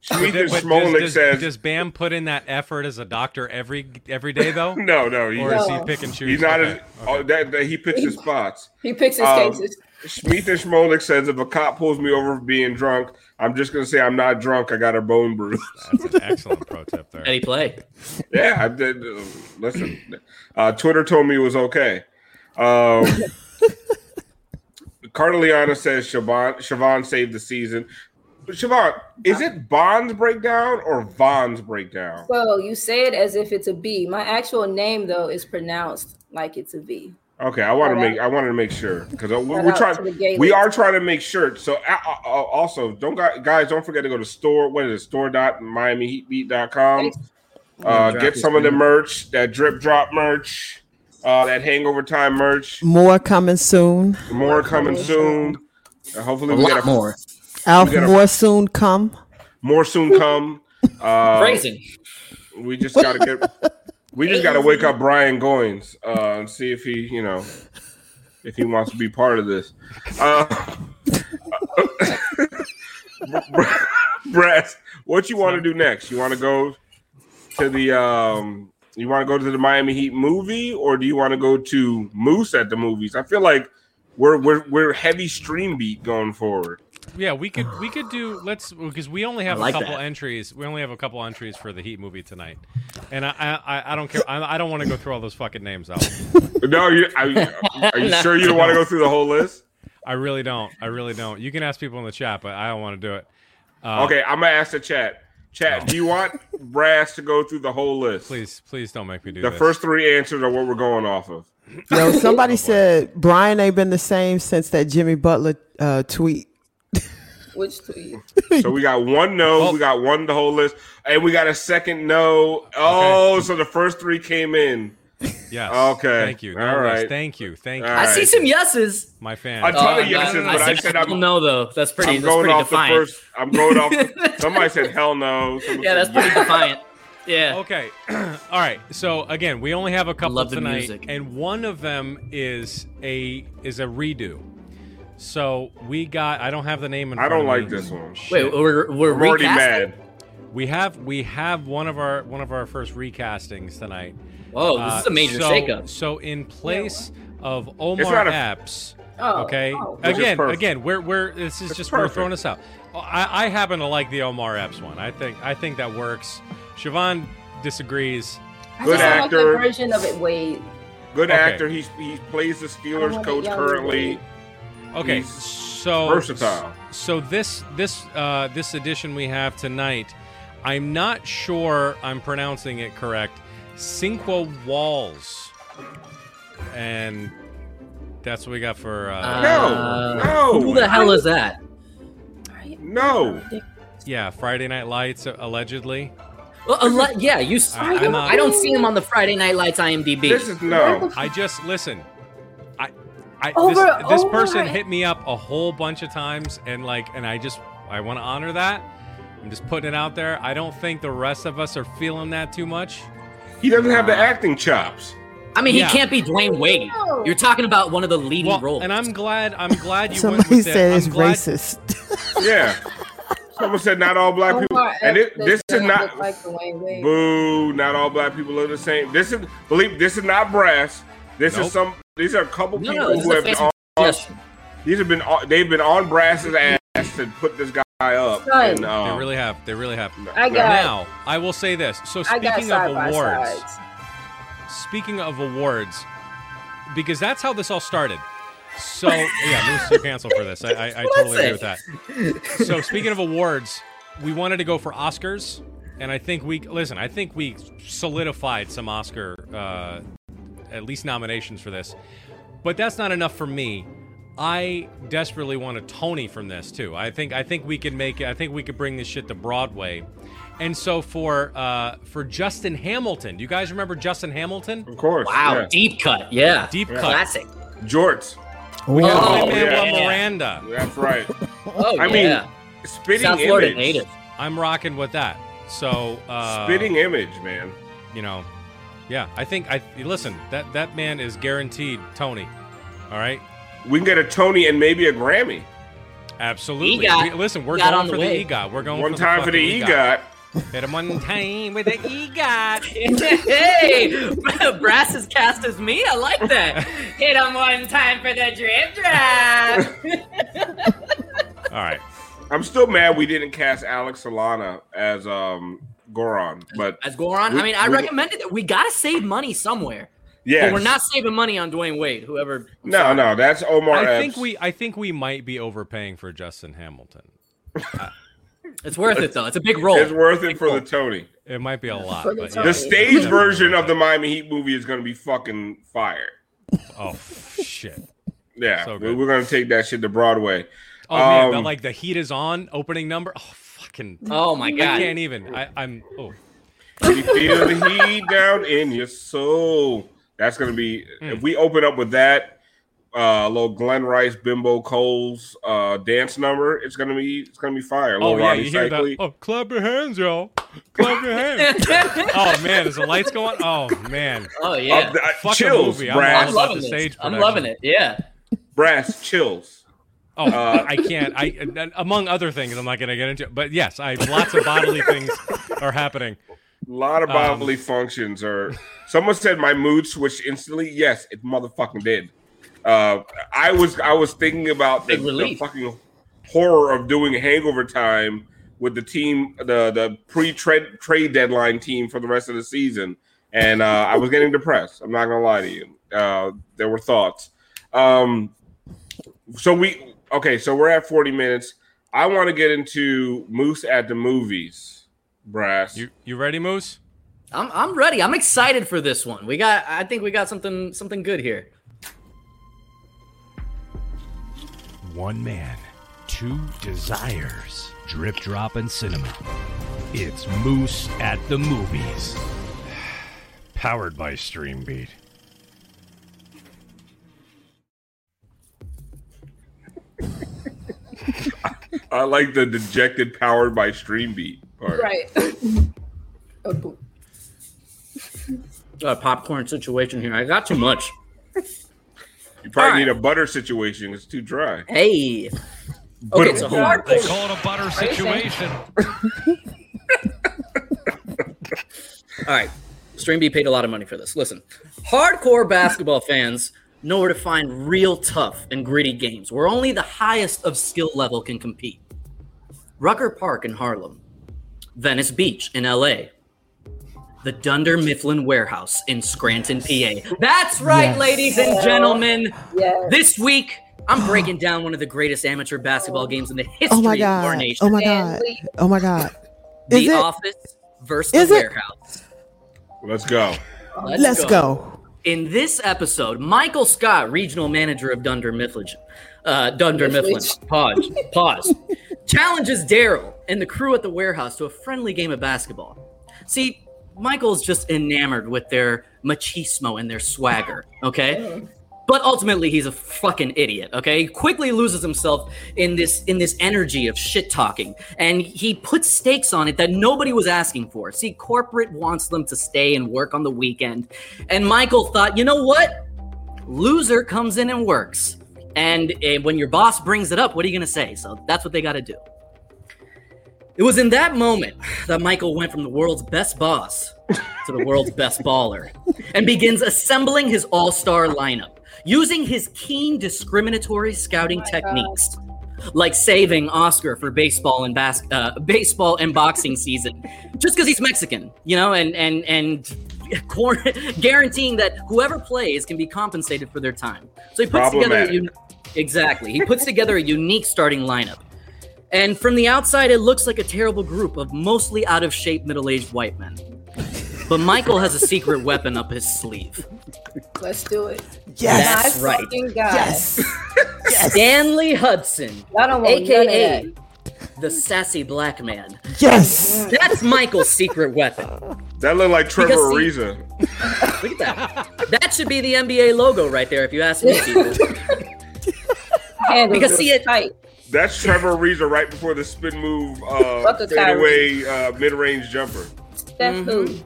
Schmeeth But Smolnik does, says does Bam put in that effort as a doctor every every day though? no, no. He, Or is he No. pick and choose? he's not. Okay, A, okay. oh, that, that he picks his spots. He picks his Um, cases. Schmeeth and Schmolik says if a cop pulls me over for being drunk, I'm just gonna say I'm not drunk. I got a bone bruise. That's an excellent pro tip there. Any play. yeah, I did. Uh, listen, uh, Twitter told me it was okay. Um, Cardeliana says Siobhan, Siobhan saved the season. Siobhan, is it Bond's breakdown or Vaughn's breakdown? So you say it as if it's a B. My actual name though is pronounced like it's a V. Okay, I want to make I wanted to make sure because we, Shout we're trying to we are trying to make sure. So uh, uh, uh, also don't guys don't forget to go to store what is it store.miamiheatbeat.com. Uh, Drop get some of the merch, that drip drop merch, uh, that hangover time merch. More coming soon. More coming soon. Uh, hopefully A we get a, more. Alf, We gotta- more soon come. More soon come. Uh, Phrasing. We just gotta get. We just gotta wake up Brian Goins uh, and see if he, you know, if he wants to be part of this. Uh, Brett, what you want to do next? You want to go to the um, you want to go to the Miami Heat movie, or do you want to go to Moose at the movies? I feel like we're we're we're heavy stream beat going forward. Yeah, we could we could do let's because we only have like a couple that. entries. We only have a couple entries for the Heat movie tonight, and I I, I don't care. I, I don't want to go through all those fucking names out. No, you, I, are you No. sure you don't want to go through the whole list? I really don't. I really don't. You can ask people in the chat, but I don't want to do it. Uh, okay, I'm gonna ask the chat. Chat, do you want Brass to go through the whole list? Please, please don't make me do that. The this. first three answers are what we're going off of. Yo, somebody said Brian ain't been the same since that Jimmy Butler uh, tweet. Which tweet? So we got one no, we got one the whole list, and we got a second no. Oh, so the first three came in. Yes. Okay. Thank you. All No right. Thank you. Thank you. All I see some yeses. My fan. A ton Uh, of yeses, I but I said said I'm no though. That's pretty. I'm that's going pretty off defiant. the first. I'm going off. somebody said hell no. Someone Yeah, that's said pretty yes. defiant. Yeah. Okay. All right. So again, we only have a couple love the tonight, music. and one of them is a is a redo. So we got. I don't have the name in. I don't of like me. this one. Wait, we're we're I'm already recasting? mad. We have we have one of our one of our first recastings tonight. Whoa, this is a uh, major so, shakeup. So in place of Omar not a- Epps, Oh, okay. oh. Again, again, we're we're this is It's just we're throwing us out. I, I happen to like the Omar Epps one. I think I think that works. Siobhan disagrees. I Good just don't like actor. the version of it. Wade. Good Okay. actor. He's he plays the Steelers coach it young currently. Wade. Okay, He's so versatile. So this this uh, this edition we have tonight, I'm not sure I'm pronouncing it correct. Sinqua Walls, and that's what we got for. Uh, No, no. Who the hell is that? No. yeah, Friday Night Lights uh, allegedly. Well, alle- yeah, you. s- I- I, I'm not- don't see him on the Friday Night Lights IMDb. This is no. I just listen. I, I Over- this, this over- person hit me up a whole bunch of times, and like, and I just I want to honor that. I'm just putting it out there. I don't think the rest of us are feeling that too much. He doesn't have the acting chops. I mean, Yeah. he can't be Dwyane Wade. You're talking about one of the leading Well, roles. and I'm glad. I'm glad you went Somebody with said it. it's glad, racist. Yeah. Someone said not all black people. Omar And it, this is doesn't not like Wade. boo. Not all black people are the same. This is believe. This is not brass. This Nope. is some. These are a couple no, people no, this who is a have been on. suggestion. These have been. on- They've been on brass's ass to put this guy up. Son. And, They um, really have. They really have. I got. Now, I will say this. So speaking of awards, speaking of awards, because that's how this all started. So yeah, Moose, you're canceled for this. I, I, I totally agree with that. So speaking of awards, we wanted to go for Oscars, and I think we listen. I think we solidified some Oscar, uh, at least nominations for this, but that's not enough for me. I desperately want a Tony from this too. I think I think we could make it. I think we could bring this shit to Broadway. And so for uh, for Justin Hamilton, do you guys remember Justin Hamilton? of course. Wow, yeah. deep cut. Yeah. Deep cut. Classic. Jorts. We got Oh, Lin-Manuel yeah. Miranda. That's right. Oh, I mean, yeah. spitting South Florida image. native. I'm rocking with that. So uh, Spitting image, man. you know, yeah. I think I listen. That that man is guaranteed Tony. All right. We can get a Tony and maybe a Grammy. Absolutely. EGOT. We- listen, we're Got going on the for way. the EGOT. We're going One for time for the fucking EGOT. Hit him one time with the EGOT. hey, Brass is cast as me. I like that. Hit him one time for the drip drop. All right. I'm still mad we didn't cast Alex Solana as um Goran, but As Goran, We- I mean, I we- recommended it. We got to save money somewhere. yeah, But we're not saving money on Dwyane Wade, whoever. I'm No, sorry. no, that's Omar. I Epps. think we I think we might be overpaying for Justin Hamilton. It's worth it, though. It's a big role. It's worth it for the Tony. It might be a lot. The But yeah. The stage version of the Miami Heat movie is going to be fucking fire. Oh shit. Yeah, So we- good. we're going to take that shit to Broadway. Oh man, the, Um, like the heat is on opening number. Oh fucking. Oh my god! I god. can't even. I, I'm. Oh. You feel the heat down in your soul. That's going to be Mm. if we open up with that. Uh, little Glen Rice, Bimbo Coles uh, dance number. It's gonna be it's gonna be fire. Oh Little yeah, Rony you hear Seikaly. that? Oh, clap your hands, y'all. Clap your hands. oh man, is the lights going? Oh man. Oh yeah. Uh, uh, Fuck a chills, movie. I'm I'm loving the this. stage I'm loving it. Yeah. Brass chills. Oh, Uh, I can't. I among other things, I'm not going to get into. it. But yes, I lots of bodily things are happening. A lot of Um, bodily functions are. Someone said my mood switched instantly. Yes, it motherfucking did. Uh, I was I was thinking about the, the fucking horror of doing Hangover Time with the team, the the pre trade trade deadline team for the rest of the season, and uh, I was getting depressed. I'm not gonna lie to you. Uh, there were thoughts. Um, So we okay. So we're at forty minutes. I want to get into Moose at the movies. Brass. You you ready, Moose? I'm I'm ready. I'm excited for this one. We got I think we got something something good here. One man, two desires. Drip drop and cinema. It's Moose at the movies. Powered by Streambeat. I like the dejected, powered by Streambeat part. Right. Oh, boo. A popcorn situation here. I got too much. You probably All need a butter situation. It's too dry. Hey. But- Okay, so hard. They call it a butter situation. All right. Stream Streambeat paid a lot of money for this. Listen, hardcore basketball fans know where to find real tough and gritty games where only the highest of skill level can compete. Rucker Park in Harlem, Venice Beach in LA, the Dunder Mifflin Warehouse in Scranton, PA. That's right, Yes. ladies and gentlemen. Yes. This week, I'm breaking down one of the greatest amateur basketball games in the history Oh my of our god. nation. Oh my god. Stanley. Oh my god. the Is it? Office versus Is the it? Warehouse. Let's go. Let's go. In this episode, Michael Scott, regional manager of Dunder Mifflin, uh, Dunder Mifflin, pause, pause, challenges Darryl and the crew at the warehouse to a friendly game of basketball. See, Michael's just enamored with their machismo and their swagger, okay? But ultimately, he's a fucking idiot. Okay, he quickly loses himself in this in this energy of shit talking, and he puts stakes on it that nobody was asking for. See, corporate wants them to stay and work on the weekend, and Michael thought, you know what? Loser comes in and works, and eh, when your boss brings it up, what are you gonna say? So that's what they got to do. It was in that moment that Michael went from the world's best boss to the world's best baller and begins assembling his all star lineup using his keen discriminatory scouting techniques. Like saving Oscar for baseball and bas- uh, baseball and boxing season, just because he's Mexican, you know, and and and cor- guaranteeing that whoever plays can be compensated for their time. So he puts together a un- exactly. He puts together a unique starting lineup. And from the outside, it looks like a terrible group of mostly out of shape middle aged white men. But Michael has a secret weapon up his sleeve. Let's do it. Yes. That's My right. fucking God. Yes. Stanley Hudson, Y'all don't want none of aka the sassy black man. Yes. That's Michael's secret weapon. That looked like Trevor Because see- Ariza. Look at that. That should be the NBA logo right there, if you ask me. people. Handles Because see it- tight. That's Trevor Ariza right before the spin move, uh, fadeaway uh, mid range jumper. That's who.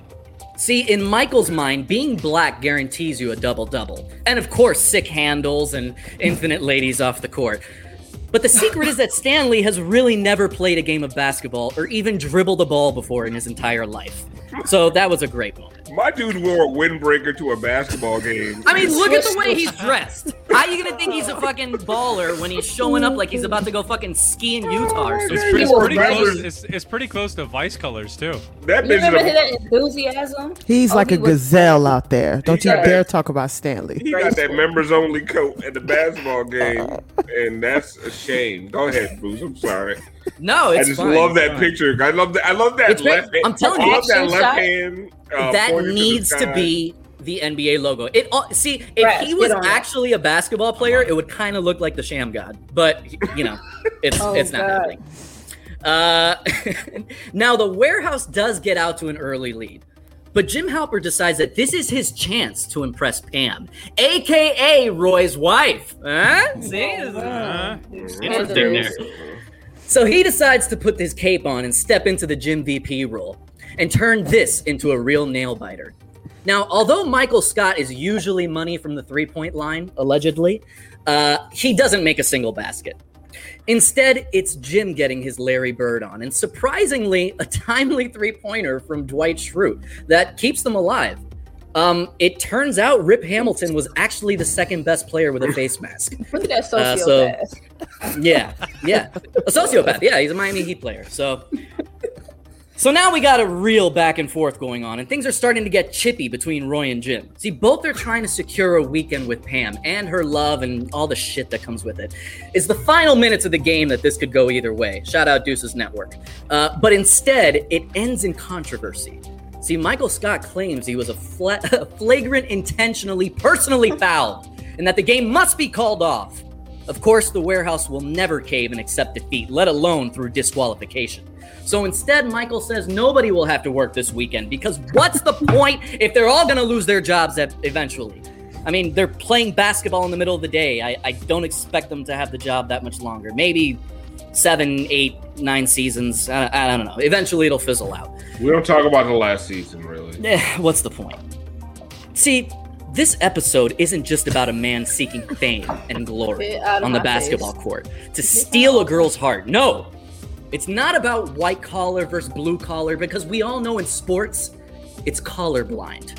See, in Michael's mind, being black guarantees you a double double. And of course, sick handles and infinite ladies off the court. But the secret is that Stanley has really never played a game of basketball or even dribbled a ball before in his entire life. So that was a great moment. My dude wore a windbreaker to a basketball game. I mean, look at the way he's dressed. How you gonna think he's a fucking baller when he's showing up like he's about to go fucking ski in Utah or oh, It's something? pretty, it's pretty close. It's, it's pretty close to Vice colors too. that You remember is a, that enthusiasm? He's Oh, like he a was- gazelle out there. Don't you dare that- talk about Stanley. he got that members only coat at the basketball game, and that's a shame. Go ahead, Bruce. I'm sorry. No, I just fine, love that fine. picture. I love that. I love that It's left. hand- I'm telling I you. love that left shot. hand. Uh, that pointing to needs to be the NBA logo. It all see if Right, he was get on it. actually a basketball player, it would kind of look like the Shammgod. But you know, it's Oh, it's not God. happening. Uh, now the warehouse does get out to an early lead. But Jim Halpert decides that this is his chance to impress Pam, aka Roy's wife. Huh? See? Uh, Interesting there. So he decides to put his cape on and step into the gym VP role and turn this into a real nail biter. Now, although Michael Scott is usually money from the three point line, allegedly, uh, he doesn't make a single basket. Instead, it's Jim getting his Larry Bird on, and surprisingly, a timely three pointer from Dwight Schrute that keeps them alive. Um, it turns out Rip Hamilton was actually the second best player with a face mask. Look at that Uh, so- Yeah, yeah. A sociopath. Yeah, he's a Miami Heat player. So So now we got a real back and forth going on, and things are starting to get chippy between Roy and Jim. See, both are trying to secure a weekend with Pam and her love and all the shit that comes with it. It's the final minutes of the game that this could go either way. Shout out Deuces Network. Uh, but instead, it ends in controversy. See, Michael Scott claims he was a, fla- flagrant, intentionally, personally fouled, and that the game must be called off. Of course, the warehouse will never cave and accept defeat, let alone through disqualification. So instead, Michael says nobody will have to work this weekend because what's the point if they're all going to lose their jobs eventually? I mean, they're playing basketball in the middle of the day. I, I don't expect them to have the job that much longer. Maybe seven, eight, nine seasons. I, I don't know. Eventually, it'll fizzle out. We don't talk about the last season, really. Eh, what's the point? See, this episode isn't just about a man seeking fame and glory Get out of on the basketball face. court to steal a girl's heart. No, it's not about white collar versus blue collar because we all know in sports, it's colorblind.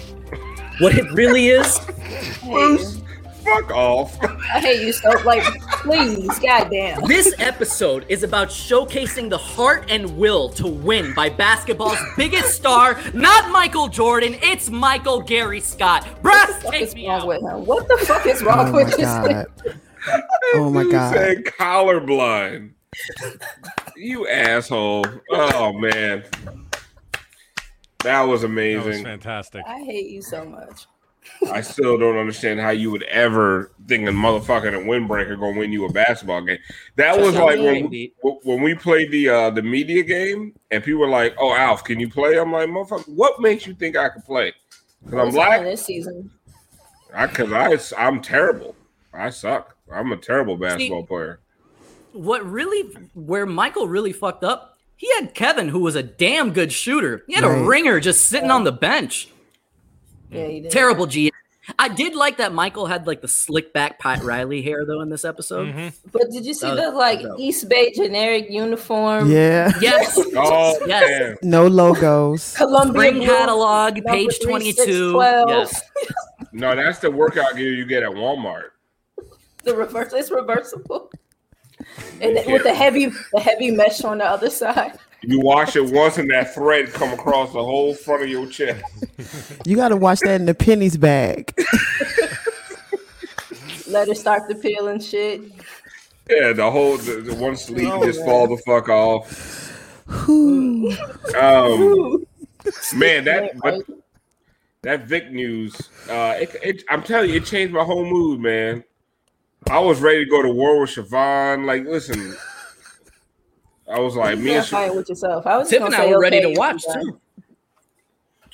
What it really is, Bruce, fuck off. I hate you so like please, goddamn. this episode is about showcasing the heart and will to win by basketball's biggest star, not Michael Jordan, it's Michael Gary Scott. Brass, take me out. with him? What the fuck is wrong Oh with my this? god. Oh my You god. said colorblind. you asshole. Oh man. That was amazing. That was fantastic. I hate you so much. I still don't understand how you would ever think a motherfucking a windbreaker gonna win you a basketball game. That was like when, beat. when we played the uh, the media game and people were like, "Oh, Alf, can you play?" I'm like, "Motherfucker, what makes you think I can play?" Because I'm black. this season. I because I I'm terrible. I suck. I'm a terrible basketball player. What really, where Michael really fucked up, he had Kevin, who was a damn good shooter. He had Right. a ringer just sitting on the bench. Yeah, you did. Terrible G. I did like that Michael had like the slick back Pat Riley hair though in this episode. Mm-hmm. But did you see That was- the like that. East Bay generic uniform? Yeah. Yes. Oh Yes. man, No logos. Columbia Spring catalog, page 22. 3612. Yes. no, that's the workout gear you get at Walmart. The reverse, it's reversible. And then with the heavy, the heavy mesh on the other side. You wash it once, and that thread come across the whole front of your chest. You got to watch that in the pennies bag. Let it start to peel and shit. Yeah, the whole the, the one sleeve Oh, just man. fall the fuck off. Whew. Um, man, that but that Vic news, uh, it, it, I'm telling you, it changed my whole mood, man. I was ready to go to war with Siobhan. Like, listen, I was like, me You're and fighting Sh- with yourself. I was Tip just and I say, were ready okay, to watch too.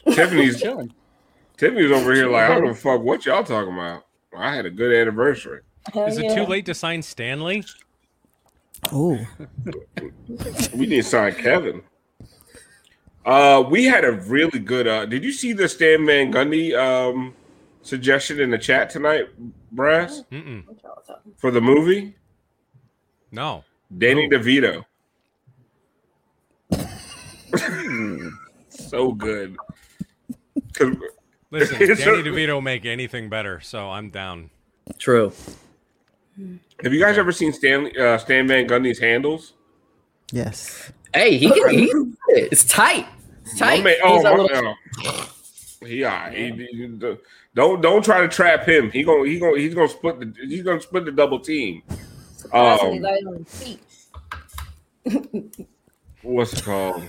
Tiffany's Chilling. Tiffany's over here like, I don't give fuck what y'all talking about. I had a good anniversary. Hell Is it yeah. too late to sign Stanley? Oh. We need to sign Kevin. Uh, we had a really good. Uh, did you see the Stan Van Gundy um suggestion in the chat tonight, Brass, Mm-mm. What y'all talking- for the movie? No. Danny DeVito. So good. Listen, It's Danny DeVito make anything better, so I'm down. True. Have you guys ever seen Stan uh, Stan Van Gundy's handles? Yes. Hey, he can. He, it's tight. It's My tight. man- oh, He's my- little- oh. he, all right. He- he- don't don't try to trap him. He gonna he gonna he's gonna split the he's gonna split the double team. Um, light on his feet. what's it called?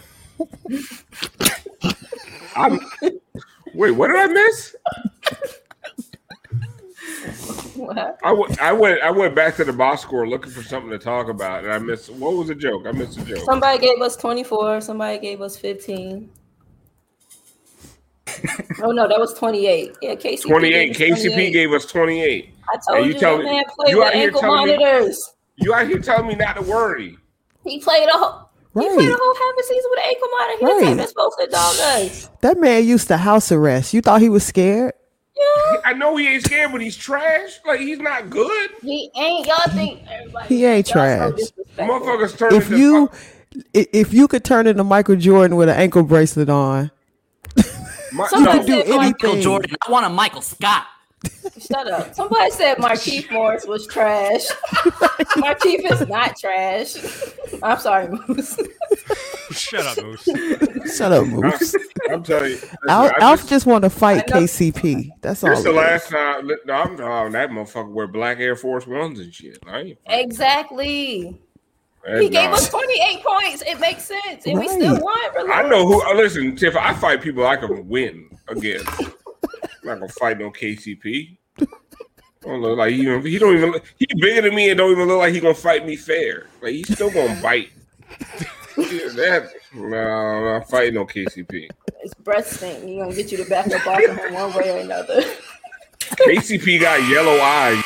I'm wait. What did I miss? What? I went I went back to the box score looking for something to talk about, and I missed. What was the joke? I missed the joke. Somebody gave us 24, somebody gave us 15. oh no, that was 28. Yeah, KCP. Twenty eight. gave us KCP 28. gave us twenty eight. I told And you, you tell me- man played you with ankle telling me- You out here telling me not to worry? He played a whole he played Right. a whole half a season with an ankle monitor. He Right. right. that's supposed to dog us. That man used to house arrest. You thought he was scared? Yeah. I know he ain't scared, but he's trash. Like he's not good. He ain't y'all think everybody He ain't y'all so trash. Motherfuckers turn If into you i- if you could turn into Michael Jordan with an ankle bracelet on, my, Somebody no, do anything. Michael Jordan. I want a Michael Scott. Shut up. Somebody said Markieff Morris was trash. Markieff is not trash. I'm sorry, Moose. Shut up, Moose. Shut up, Moose. I'm telling you, listen, Al, I Alf just- just want to fight KCP. That's all. This the it is. last time. No, I'm oh, that motherfucker wear black Air Force Ones and shit. I ain't. Exactly. That's He gave not- us 28 points. It makes sense. And we still Right. won. I know who. uh, Listen, Tiff. I fight people I can win against. I'm not gonna fight no KCP. Don't look like he, even- he don't even. look- He bigger than me and don't even look like he gonna fight me fair. Like he's still gonna bite. That no, I'm not fighting no KCP. It's breath stink. He gonna get you to back up off of him one way or another. KCP got yellow eyes.